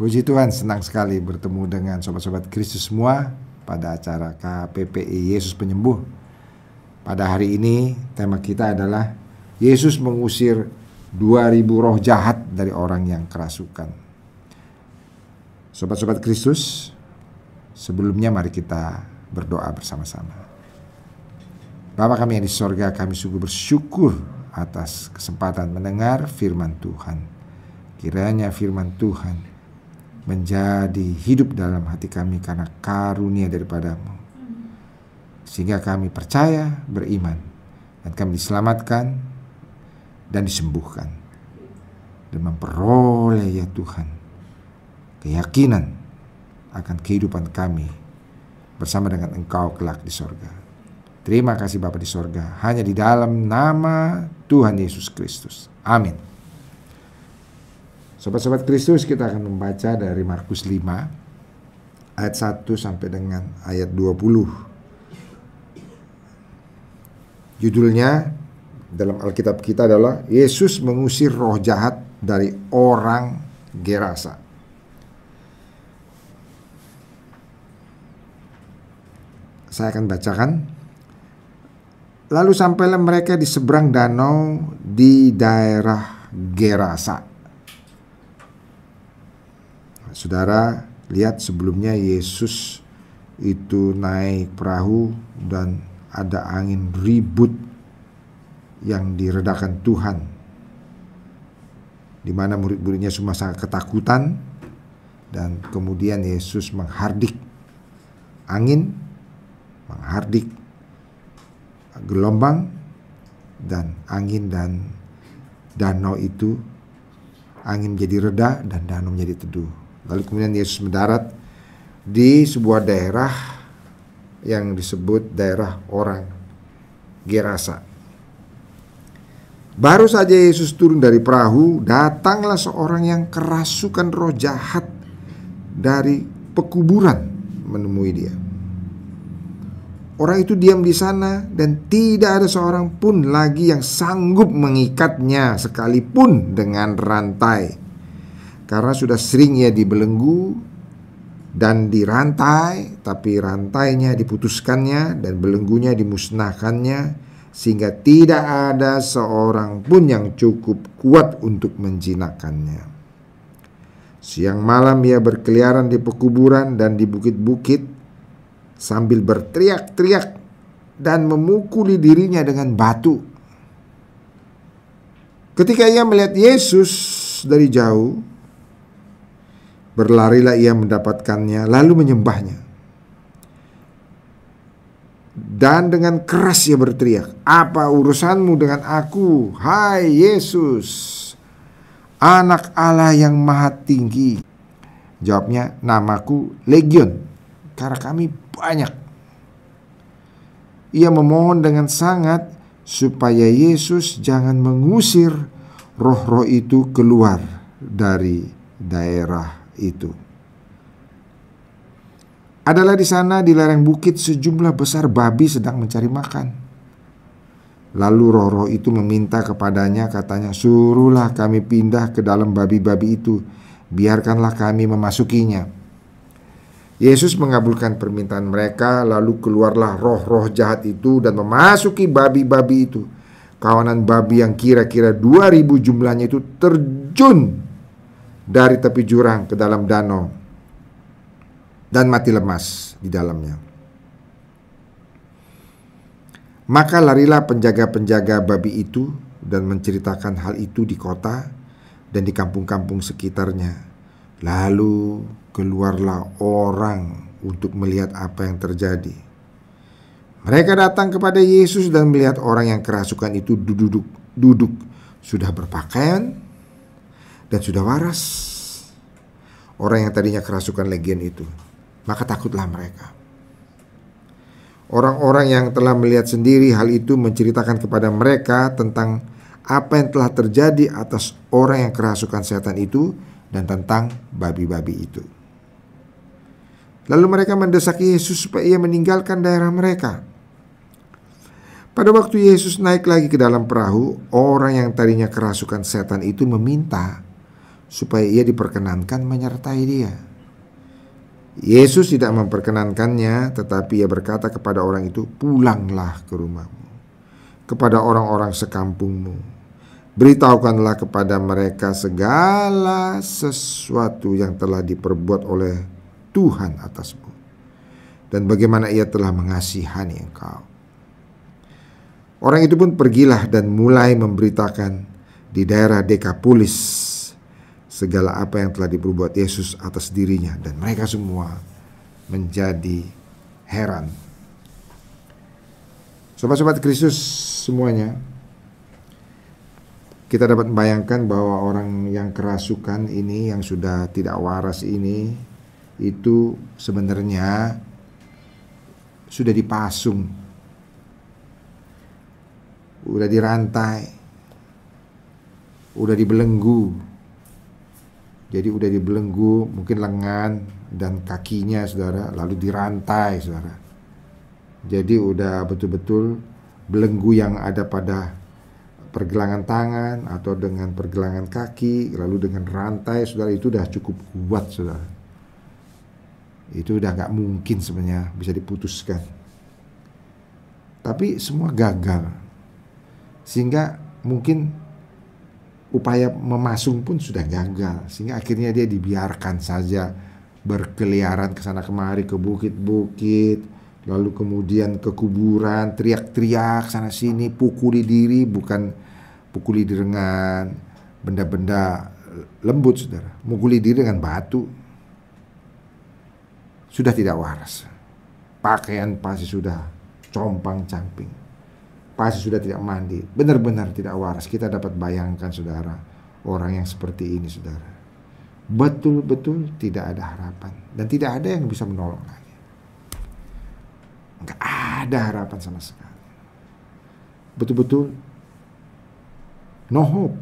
Puji Tuhan, senang sekali bertemu dengan sobat-sobat Kristus semua pada acara KPPI Yesus Penyembuh. Pada hari ini tema kita adalah Yesus mengusir 2000 roh jahat dari orang yang kerasukan. Sobat-sobat Kristus, sebelumnya mari kita berdoa bersama-sama. Bapa kami yang di sorga, kami sungguh bersyukur atas kesempatan mendengar firman Tuhan. Kiranya firman Tuhan menjadi hidup dalam hati kami karena karunia daripadamu. Sehingga kami percaya, beriman, dan kami diselamatkan dan disembuhkan. Dan memperoleh ya Tuhan, keyakinan akan kehidupan kami bersama dengan Engkau kelak di sorga. Terima kasih Bapak di sorga, hanya di dalam nama Tuhan Yesus Kristus. Amin. Sobat-sobat Kristus kita akan membaca dari Markus 5 ayat 1 sampai dengan ayat 20. Judulnya dalam Alkitab kita adalah Yesus mengusir roh jahat dari orang Gerasa. Saya akan bacakan. Lalu sampailah mereka di seberang danau di daerah Gerasa. Saudara lihat sebelumnya Yesus itu naik perahu dan ada angin ribut yang diredakan Tuhan. Di mana murid-muridnya semua sangat ketakutan dan kemudian Yesus menghardik angin, menghardik gelombang dan angin dan danau itu angin menjadi reda dan danau menjadi teduh. Lalu kemudian Yesus mendarat di sebuah daerah yang disebut daerah orang Gerasa. Baru saja Yesus turun dari perahu, datanglah seorang yang kerasukan roh jahat dari pekuburan menemui dia. Orang itu diam di sana dan tidak ada seorang pun lagi yang sanggup mengikatnya sekalipun dengan rantai karena sudah sering ia dibelenggu dan dirantai, tapi rantainya diputuskannya dan belenggunya dimusnahkannya sehingga tidak ada seorang pun yang cukup kuat untuk menjinakkannya. Siang malam ia berkeliaran di pekuburan dan di bukit-bukit sambil berteriak-teriak dan memukuli dirinya dengan batu. Ketika ia melihat Yesus dari jauh, Berlarilah ia mendapatkannya, lalu menyembahnya. Dan dengan keras ia berteriak, "Apa urusanmu dengan aku, hai Yesus, Anak Allah yang Maha Tinggi?" Jawabnya, "Namaku Legion, karena kami banyak." Ia memohon dengan sangat supaya Yesus jangan mengusir roh-roh itu keluar dari daerah itu. Adalah di sana di lereng bukit sejumlah besar babi sedang mencari makan. Lalu roh-roh itu meminta kepadanya katanya, "Suruhlah kami pindah ke dalam babi-babi itu, biarkanlah kami memasukinya." Yesus mengabulkan permintaan mereka, lalu keluarlah roh-roh jahat itu dan memasuki babi-babi itu. Kawanan babi yang kira-kira 2000 jumlahnya itu terjun dari tepi jurang ke dalam danau dan mati lemas di dalamnya. Maka larilah penjaga-penjaga babi itu dan menceritakan hal itu di kota dan di kampung-kampung sekitarnya. Lalu keluarlah orang untuk melihat apa yang terjadi. Mereka datang kepada Yesus dan melihat orang yang kerasukan itu duduk duduk sudah berpakaian dan sudah waras. Orang yang tadinya kerasukan legion itu, maka takutlah mereka. Orang-orang yang telah melihat sendiri hal itu menceritakan kepada mereka tentang apa yang telah terjadi atas orang yang kerasukan setan itu dan tentang babi-babi itu. Lalu mereka mendesak Yesus supaya ia meninggalkan daerah mereka. Pada waktu Yesus naik lagi ke dalam perahu, orang yang tadinya kerasukan setan itu meminta supaya ia diperkenankan menyertai dia. Yesus tidak memperkenankannya, tetapi ia berkata kepada orang itu, "Pulanglah ke rumahmu, kepada orang-orang sekampungmu. Beritahukanlah kepada mereka segala sesuatu yang telah diperbuat oleh Tuhan atasmu, dan bagaimana ia telah mengasihani engkau." Orang itu pun pergilah dan mulai memberitakan di daerah Dekapolis segala apa yang telah diperbuat Yesus atas dirinya dan mereka semua menjadi heran. Sobat-sobat Kristus semuanya, kita dapat membayangkan bahwa orang yang kerasukan ini yang sudah tidak waras ini itu sebenarnya sudah dipasung, udah dirantai, udah dibelenggu, jadi udah dibelenggu mungkin lengan dan kakinya saudara lalu dirantai saudara. Jadi udah betul-betul belenggu yang ada pada pergelangan tangan atau dengan pergelangan kaki lalu dengan rantai saudara itu udah cukup kuat saudara. Itu udah nggak mungkin sebenarnya bisa diputuskan. Tapi semua gagal. Sehingga mungkin upaya memasung pun sudah gagal sehingga akhirnya dia dibiarkan saja berkeliaran ke sana kemari ke bukit-bukit lalu kemudian ke kuburan teriak-teriak sana sini pukuli diri bukan pukuli diri dengan benda-benda lembut saudara. Mukuli diri dengan batu. Sudah tidak waras. Pakaian pasti sudah compang camping pasti sudah tidak mandi, benar-benar tidak waras. Kita dapat bayangkan saudara, orang yang seperti ini saudara. Betul-betul tidak ada harapan dan tidak ada yang bisa menolong lagi. Enggak ada harapan sama sekali. Betul-betul no hope.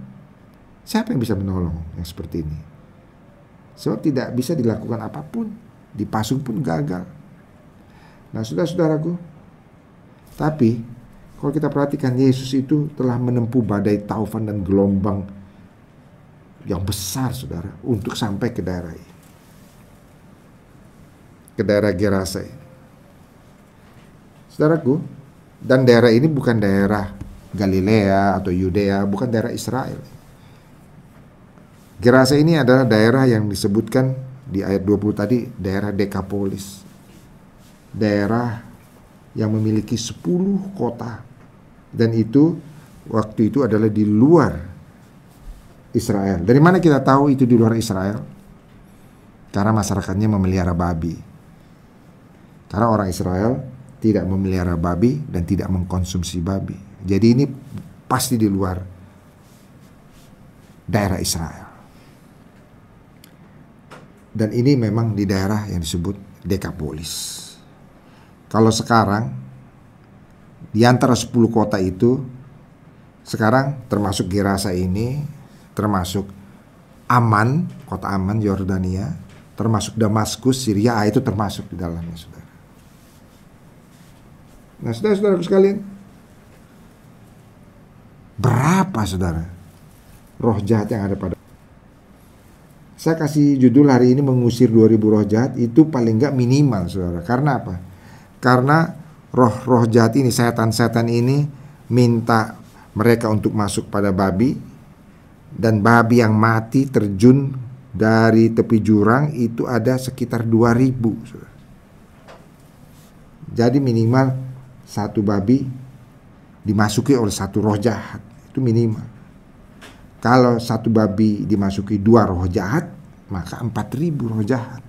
Siapa yang bisa menolong yang seperti ini? Sebab tidak bisa dilakukan apa pun, dipasung pun gagal. Nah, saudara-saudaraku, tapi kalau kita perhatikan Yesus itu telah menempuh badai taufan dan gelombang yang besar saudara untuk sampai ke daerah ini. Ke daerah Gerasa ini. Saudaraku, dan daerah ini bukan daerah Galilea atau Yudea, bukan daerah Israel. Gerasa ini adalah daerah yang disebutkan di ayat 20 tadi, daerah Dekapolis. Daerah yang memiliki 10 kota dan itu waktu itu adalah di luar Israel. Dari mana kita tahu itu di luar Israel? Karena masyarakatnya memelihara babi. Karena orang Israel tidak memelihara babi dan tidak mengkonsumsi babi. Jadi ini pasti di luar daerah Israel. Dan ini memang di daerah yang disebut Dekapolis. Kalau sekarang di antara 10 kota itu sekarang termasuk Gerasa ini termasuk Aman, kota Aman Yordania, termasuk Damaskus, Syria, ah, itu termasuk di dalamnya, Saudara. Nah, saudara-saudara sekalian, berapa saudara roh jahat yang ada pada saya kasih judul hari ini mengusir 2000 roh jahat itu paling nggak minimal saudara. Karena apa? Karena roh-roh jahat ini, setan-setan ini minta mereka untuk masuk pada babi dan babi yang mati terjun dari tepi jurang itu ada sekitar 2000. Jadi minimal satu babi dimasuki oleh satu roh jahat itu minimal. Kalau satu babi dimasuki dua roh jahat maka 4000 roh jahat.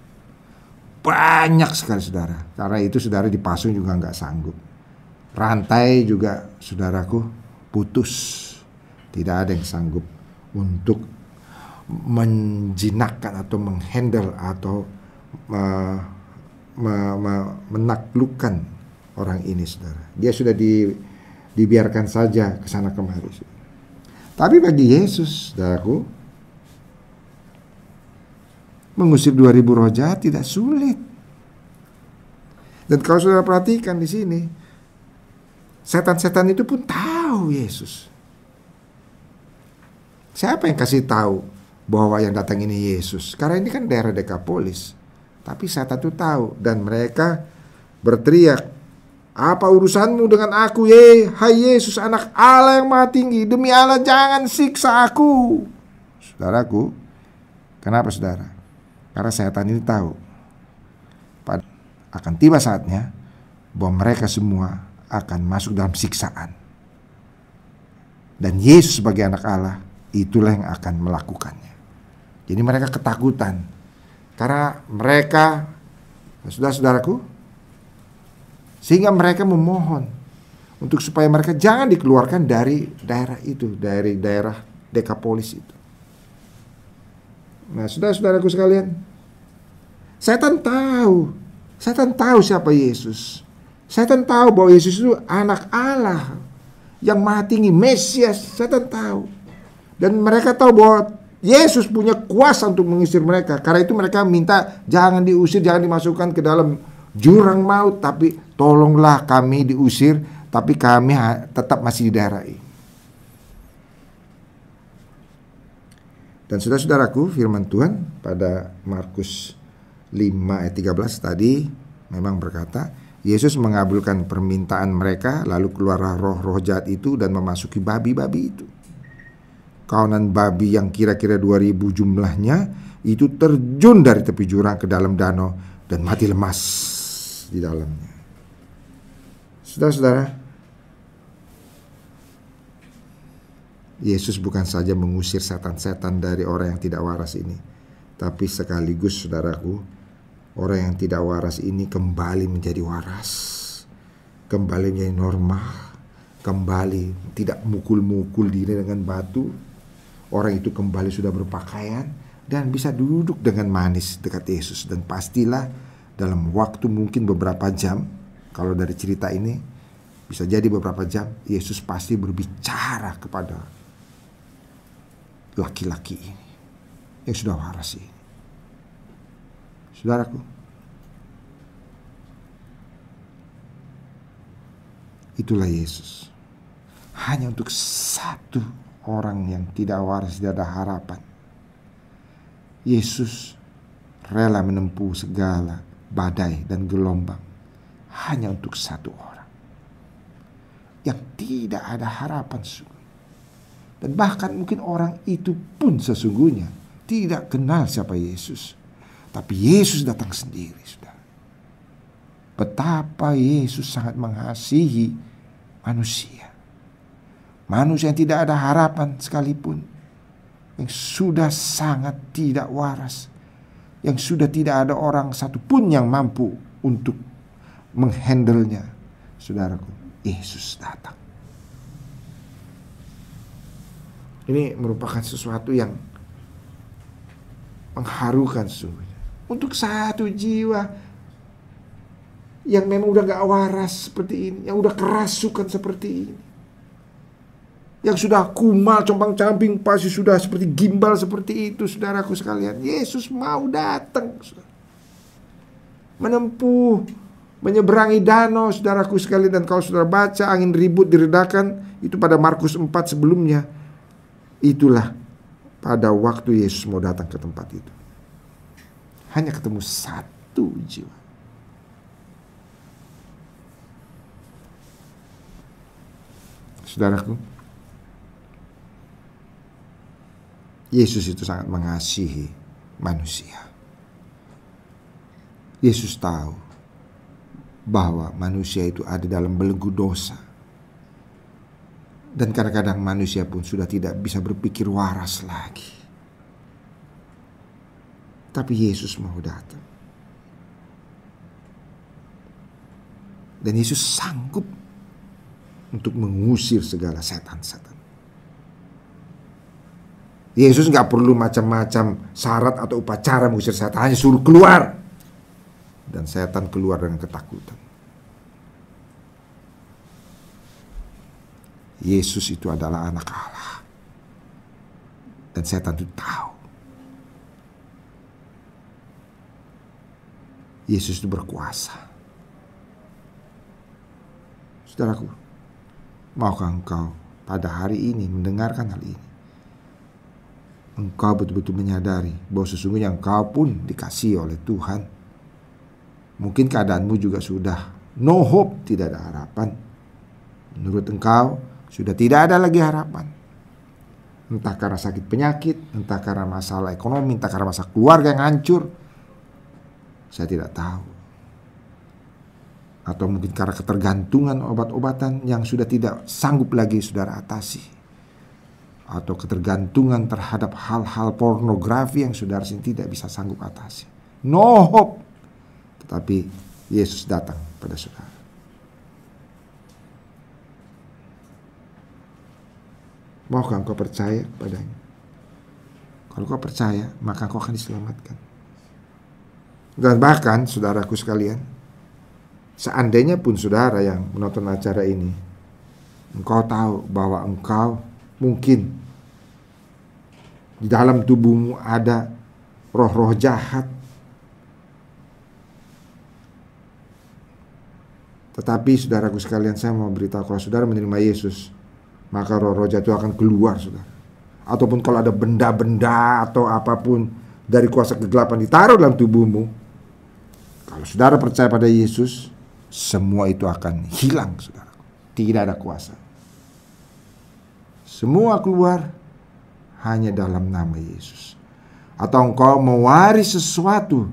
Banyak sekali saudara. Karena itu saudara dipasung juga nggak sanggup. Rantai juga saudaraku putus. Tidak ada yang sanggup untuk menjinakkan atau menghandle atau uh, me, me, menaklukkan orang ini saudara. Dia sudah di, dibiarkan saja ke sana kemari. Tapi bagi Yesus, saudaraku, Mengusir 2000 roh jahat tidak sulit. Dan kalau sudah perhatikan di sini, setan-setan itu pun tahu Yesus. Siapa yang kasih tahu bahwa yang datang ini Yesus. Karena ini kan daerah Dekapolis. Tapi setan itu tahu dan mereka berteriak, "Apa urusanmu dengan aku, ye? Hai Yesus, anak Allah yang Maha Tinggi, demi Allah jangan siksa aku." Saudaraku, kenapa Saudara? Karena setan ini tahu akan tiba saatnya bahwa mereka semua akan masuk dalam siksaan. Dan Yesus sebagai anak Allah itulah yang akan melakukannya. Jadi mereka ketakutan karena mereka saudara-saudaraku sehingga mereka memohon untuk supaya mereka jangan dikeluarkan dari daerah itu, dari daerah Dekapolis itu. Nah, saudara-saudaraku sekalian, setan tahu, setan tahu siapa Yesus. Setan tahu bahwa Yesus itu anak Allah yang maha tinggi, Mesias. Setan tahu. Dan mereka tahu bahwa Yesus punya kuasa untuk mengusir mereka. Karena itu mereka minta jangan diusir, jangan dimasukkan ke dalam jurang maut, tapi tolonglah kami diusir, tapi kami tetap masih di daerah ini. Dan saudara-saudaraku, firman Tuhan pada Markus 5 ayat 13 tadi memang berkata, Yesus mengabulkan permintaan mereka, lalu keluarlah roh-roh jahat itu dan memasuki babi-babi itu kawanan babi yang kira-kira 2000 jumlahnya itu terjun dari tepi jurang ke dalam danau dan mati lemas di dalamnya. Saudara-saudara, Yesus bukan saja mengusir setan-setan dari orang yang tidak waras ini, tapi sekaligus saudaraku, orang yang tidak waras ini kembali menjadi waras, kembali menjadi normal, kembali tidak mukul-mukul diri dengan batu, Orang itu kembali sudah berpakaian dan bisa duduk dengan manis dekat Yesus. Dan pastilah dalam waktu mungkin beberapa jam kalau dari cerita ini bisa jadi beberapa jam Yesus pasti berbicara kepada laki-laki ini yang sudah waras ini. Saudaraku, itulah Yesus. Hanya untuk satu orang yang tidak waras tidak ada harapan. Yesus rela menempuh segala badai dan gelombang hanya untuk satu orang yang tidak ada harapan sungguh. Dan bahkan mungkin orang itu pun sesungguhnya tidak kenal siapa Yesus. Tapi Yesus datang sendiri, sudah. Betapa Yesus sangat mengasihi manusia. Manusia yang tidak ada harapan sekalipun. Yang sudah sangat tidak waras. Yang sudah tidak ada orang satupun yang mampu untuk menghandlenya. Saudaraku, Yesus datang. Ini merupakan sesuatu yang mengharukan sesungguhnya. Untuk satu jiwa yang memang udah gak waras seperti ini, yang udah kerasukan seperti ini yang sudah kumal, compang camping, pasti sudah seperti gimbal seperti itu, saudaraku sekalian. Yesus mau datang, menempuh, menyeberangi danau, saudaraku sekalian. Dan kalau saudara baca angin ribut diredakan, itu pada Markus 4 sebelumnya. Itulah pada waktu Yesus mau datang ke tempat itu. Hanya ketemu satu jiwa. Saudaraku, Yesus itu sangat mengasihi manusia. Yesus tahu bahwa manusia itu ada dalam belenggu dosa. Dan kadang-kadang manusia pun sudah tidak bisa berpikir waras lagi. Tapi Yesus mau datang. Dan Yesus sanggup untuk mengusir segala setan-setan. Yesus nggak perlu macam-macam syarat atau upacara mengusir setan, hanya suruh keluar. Dan setan keluar dengan ketakutan. Yesus itu adalah anak Allah. Dan setan itu tahu. Yesus itu berkuasa. Saudaraku, maukah engkau pada hari ini mendengarkan hal ini? engkau betul-betul menyadari bahwa sesungguhnya engkau pun dikasih oleh Tuhan. Mungkin keadaanmu juga sudah no hope, tidak ada harapan. Menurut engkau sudah tidak ada lagi harapan. Entah karena sakit penyakit, entah karena masalah ekonomi, entah karena masalah keluarga yang hancur. Saya tidak tahu. Atau mungkin karena ketergantungan obat-obatan yang sudah tidak sanggup lagi saudara atasi atau ketergantungan terhadap hal-hal pornografi yang saudara sendiri tidak bisa sanggup atasi. No hope. Tetapi Yesus datang pada saudara. Maukah engkau percaya padanya? Kalau kau percaya, maka kau akan diselamatkan. Dan bahkan, saudaraku sekalian, seandainya pun saudara yang menonton acara ini, engkau tahu bahwa engkau mungkin di dalam tubuhmu ada roh-roh jahat. Tetapi saudaraku sekalian saya mau beritahu kalau saudara menerima Yesus, maka roh-roh jahat itu akan keluar saudara. Ataupun kalau ada benda-benda atau apa pun dari kuasa kegelapan ditaruh dalam tubuhmu, kalau saudara percaya pada Yesus, semua itu akan hilang saudara. Tidak ada kuasa. Semua keluar hanya dalam nama Yesus. Atau engkau mewaris sesuatu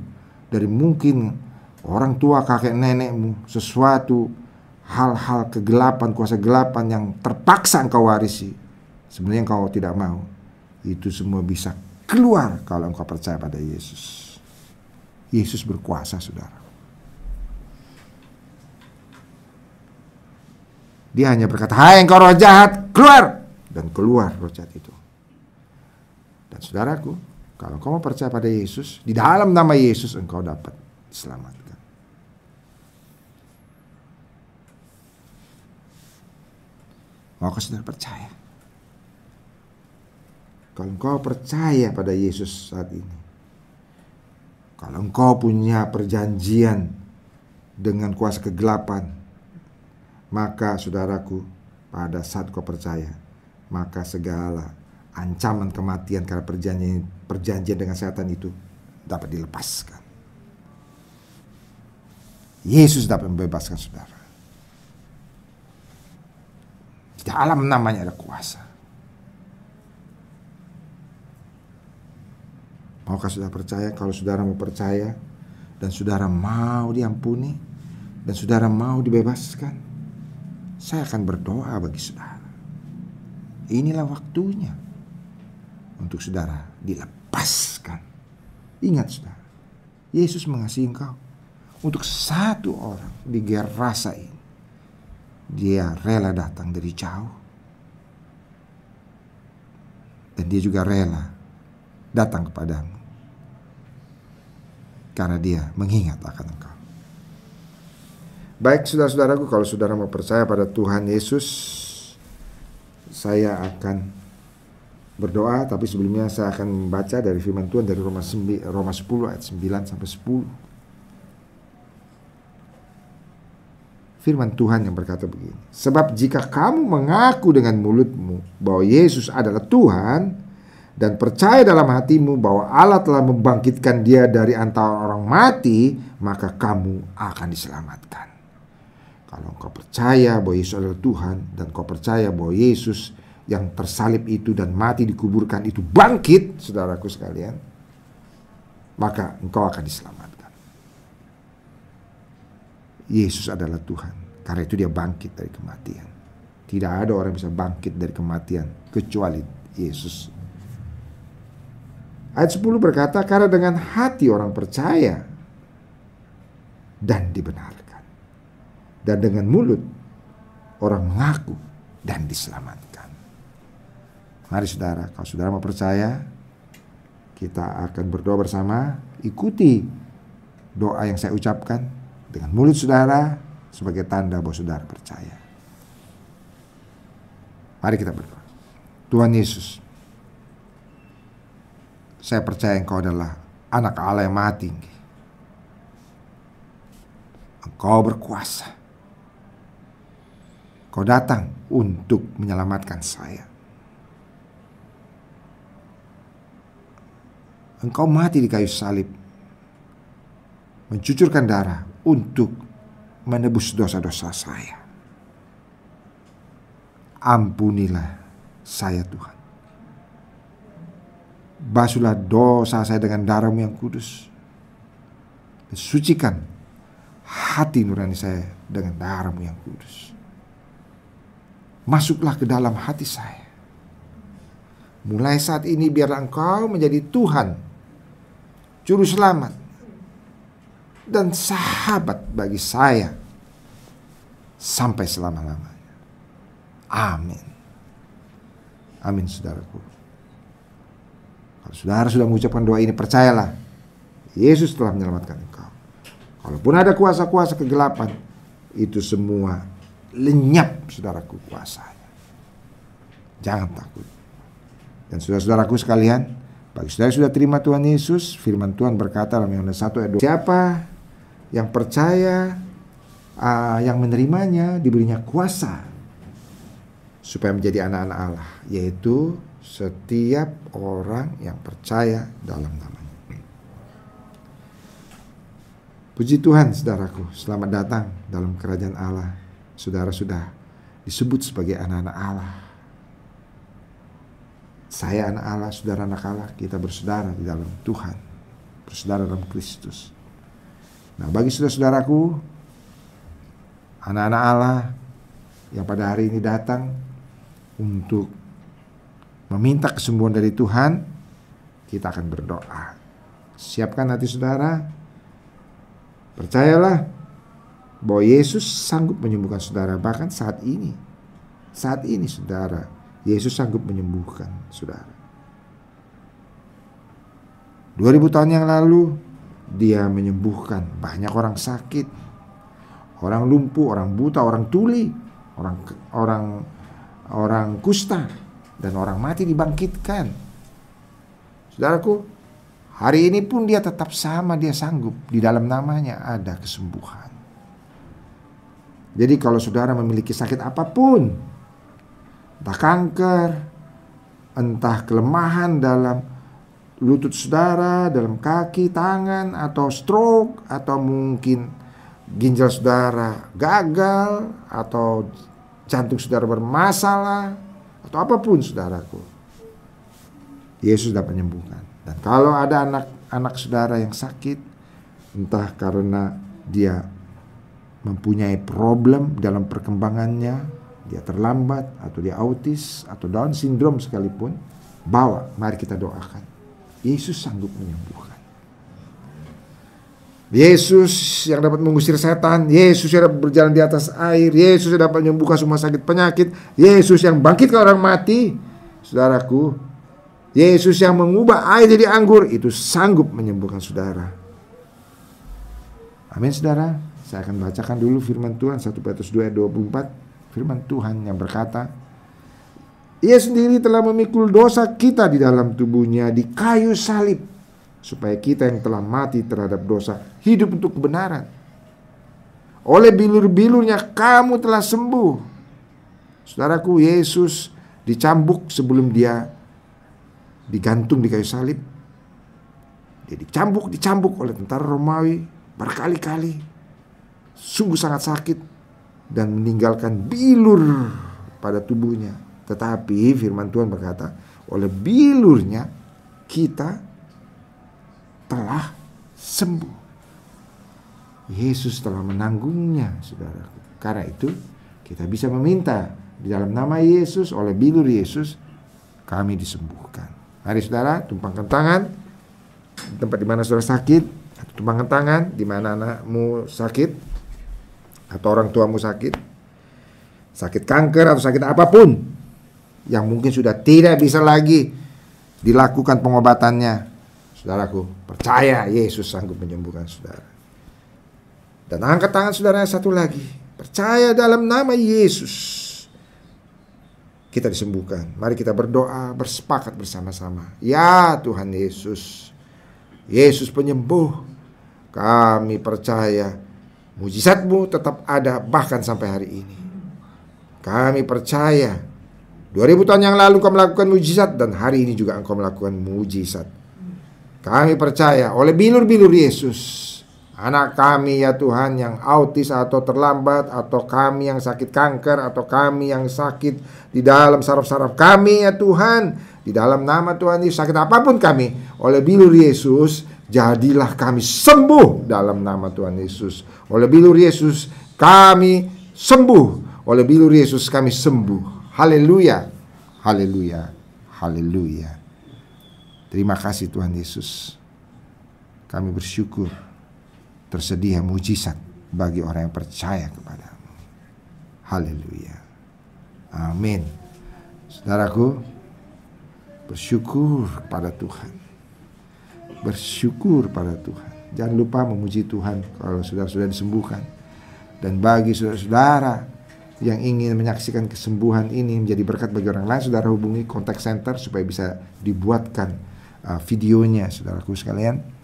dari mungkin orang tua kakek nenekmu, sesuatu hal-hal kegelapan, kuasa kegelapan yang terpaksa engkau warisi. Sebenarnya engkau tidak mau. Itu semua bisa keluar kalau engkau percaya pada Yesus. Yesus berkuasa, saudara. Dia hanya berkata, hai engkau roh jahat, keluar! Dan keluar roh jahat itu. Dan saudaraku, kalau kau percaya pada Yesus, di dalam nama Yesus engkau dapat diselamatkan. Maukah saudara percaya? Kalau engkau percaya pada Yesus saat ini, kalau engkau punya perjanjian dengan kuasa kegelapan, maka saudaraku, pada saat kau percaya, maka segala ancaman kematian karena perjanjian perjanjian dengan setan itu dapat dilepaskan. Yesus dapat membebaskan saudara. Di dalam namanya ada kuasa. Maukah saudara percaya? Kalau saudara mau percaya dan saudara mau diampuni dan saudara mau dibebaskan, saya akan berdoa bagi saudara. Inilah waktunya untuk saudara dilepaskan. Ingat saudara, Yesus mengasihi engkau untuk satu orang di Gerasa ini. Dia rela datang dari jauh. Dan dia juga rela datang kepadamu. Karena dia mengingat akan engkau. Baik saudara-saudaraku, kalau saudara mau percaya pada Tuhan Yesus, saya akan berdoa tapi sebelumnya saya akan membaca dari firman Tuhan dari Roma 9, Roma 10 ayat 9 sampai 10. Firman Tuhan yang berkata begini, sebab jika kamu mengaku dengan mulutmu bahwa Yesus adalah Tuhan dan percaya dalam hatimu bahwa Allah telah membangkitkan dia dari antara orang mati, maka kamu akan diselamatkan. Kalau kau percaya bahwa Yesus adalah Tuhan dan kau percaya bahwa Yesus yang tersalib itu dan mati dikuburkan itu bangkit, saudaraku sekalian, maka engkau akan diselamatkan. Yesus adalah Tuhan. Karena itu dia bangkit dari kematian. Tidak ada orang yang bisa bangkit dari kematian kecuali Yesus. Ayat 10 berkata, karena dengan hati orang percaya dan dibenarkan. Dan dengan mulut orang mengaku dan diselamatkan. Mari saudara, kalau saudara mau percaya, kita akan berdoa bersama. Ikuti doa yang saya ucapkan dengan mulut saudara sebagai tanda bahwa saudara percaya. Mari kita berdoa. Tuhan Yesus, saya percaya Engkau adalah anak Allah yang maha tinggi. Engkau berkuasa. Kau datang untuk menyelamatkan saya. Engkau mati di kayu salib. Mencucurkan darah untuk menebus dosa-dosa saya. Ampunilah saya Tuhan. Basuhlah dosa saya dengan darahmu yang kudus. Sucikan hati nurani saya dengan darahmu yang kudus. Masuklah ke dalam hati saya. Mulai saat ini biarlah engkau menjadi Tuhan, Juru Selamat, dan sahabat bagi saya sampai selama-lamanya. Amin. Amin saudaraku. Kalau saudara sudah mengucapkan doa ini percayalah Yesus telah menyelamatkan engkau. Kalaupun ada kuasa-kuasa kegelapan itu semua lenyap saudaraku kuasanya. Jangan takut. Dan saudara-saudaraku sekalian, bagi saudara sudah terima Tuhan Yesus, firman Tuhan berkata dalam Yohanes 1 ayat 2, siapa yang percaya uh, yang menerimanya diberinya kuasa supaya menjadi anak-anak Allah, yaitu setiap orang yang percaya dalam namanya. Puji Tuhan, saudaraku, selamat datang dalam kerajaan Allah. Saudara sudah disebut sebagai anak-anak Allah. Saya anak Allah, saudara anak Allah, kita bersaudara di dalam Tuhan, bersaudara dalam Kristus. Nah, bagi saudara-saudaraku, anak-anak Allah yang pada hari ini datang untuk meminta kesembuhan dari Tuhan, kita akan berdoa. Siapkan hati saudara. Percayalah bahwa Yesus sanggup menyembuhkan saudara bahkan saat ini. Saat ini saudara, Yesus sanggup menyembuhkan saudara. 2000 tahun yang lalu dia menyembuhkan banyak orang sakit, orang lumpuh, orang buta, orang tuli, orang orang orang kusta dan orang mati dibangkitkan. Saudaraku, hari ini pun dia tetap sama, dia sanggup di dalam namanya ada kesembuhan. Jadi kalau saudara memiliki sakit apa pun, entah kanker, entah kelemahan dalam lutut saudara, dalam kaki, tangan, atau stroke, atau mungkin ginjal saudara gagal, atau jantung saudara bermasalah, atau apa pun saudaraku. Yesus dapat menyembuhkan. Dan kalau ada anak-anak saudara yang sakit, entah karena dia mempunyai problem dalam perkembangannya, dia terlambat, atau dia autis, atau Down syndrome sekalipun, bawa, mari kita doakan. Yesus sanggup menyembuhkan. Yesus yang dapat mengusir setan, Yesus yang dapat berjalan di atas air, Yesus yang dapat menyembuhkan semua sakit penyakit, Yesus yang bangkitkan orang mati, saudaraku, Yesus yang mengubah air jadi anggur, itu sanggup menyembuhkan saudara. Amin saudara, saya akan bacakan dulu firman Tuhan 1 Petrus 2 ayat 24, firman Tuhan yang berkata, ia sendiri telah memikul dosa kita di dalam tubuhnya di kayu salib supaya kita yang telah mati terhadap dosa hidup untuk kebenaran. Oleh bilur-bilurnya kamu telah sembuh. Saudaraku, Yesus dicambuk sebelum dia digantung di kayu salib. Dia dicambuk, dicambuk oleh tentara Romawi berkali-kali. Sungguh sangat sakit dan meninggalkan bilur pada tubuhnya. Tetapi firman Tuhan berkata, oleh bilurnya kita telah sembuh. Yesus telah menanggungnya, saudara. Karena itu kita bisa meminta di dalam nama Yesus oleh bilur Yesus kami disembuhkan. Mari saudara, tumpangkan tangan di tempat di mana saudara sakit, tumpangkan tangan di mana anakmu sakit atau orang tuamu sakit, sakit kanker atau sakit apa pun yang mungkin sudah tidak bisa lagi dilakukan pengobatannya. Saudaraku, percaya Yesus sanggup menyembuhkan saudara. Dan angkat tangan saudara satu lagi. Percaya dalam nama Yesus. Kita disembuhkan. Mari kita berdoa, bersepakat bersama-sama. Ya Tuhan Yesus. Yesus penyembuh. Kami percaya mujizatmu tetap ada bahkan sampai hari ini. Kami percaya 2000 tahun yang lalu kau melakukan mujizat dan hari ini juga engkau melakukan mujizat. Kami percaya oleh bilur-bilur Yesus Anak kami ya Tuhan yang autis atau terlambat Atau kami yang sakit kanker Atau kami yang sakit di dalam saraf-saraf kami ya Tuhan. Di dalam nama Tuhan Yesus sakit apa pun kami Oleh bilur Yesus Jadilah kami sembuh dalam nama Tuhan Yesus. Oleh bilur Yesus kami sembuh. Oleh bilur Yesus kami sembuh. Haleluya. Haleluya. Haleluya Terima kasih Tuhan Yesus Kami bersyukur tersedia mujizat bagi orang yang percaya kepadamu. Haleluya. Amin. Saudaraku, bersyukur pada Tuhan. Bersyukur pada Tuhan. Jangan lupa memuji Tuhan kalau sudah sudah disembuhkan. Dan bagi saudara-saudara yang ingin menyaksikan kesembuhan ini menjadi berkat bagi orang lain, saudara hubungi kontak center supaya bisa dibuatkan uh, videonya, saudaraku sekalian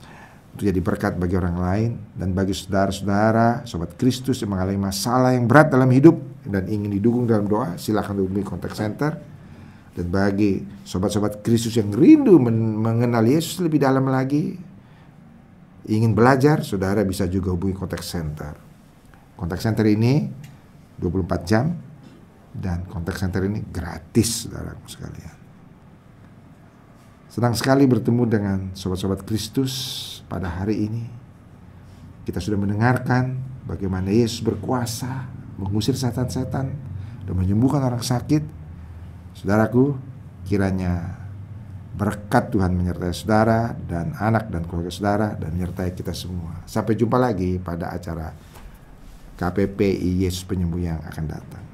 untuk jadi berkat bagi orang lain dan bagi saudara-saudara, sobat Kristus yang mengalami masalah yang berat dalam hidup dan ingin didukung dalam doa, silakan hubungi kontak center. Dan bagi sobat-sobat Kristus yang rindu mengenal Yesus lebih dalam lagi, ingin belajar, saudara bisa juga hubungi kontak center. Kontak center ini 24 jam dan kontak center ini gratis, saudara sekalian. Senang sekali bertemu dengan sobat-sobat Kristus pada hari ini. Kita sudah mendengarkan bagaimana Yesus berkuasa mengusir setan-setan dan menyembuhkan orang sakit. Saudaraku, kiranya berkat Tuhan menyertai saudara dan anak dan keluarga saudara dan menyertai kita semua. Sampai jumpa lagi pada acara KPPI Yesus Penyembuh yang akan datang.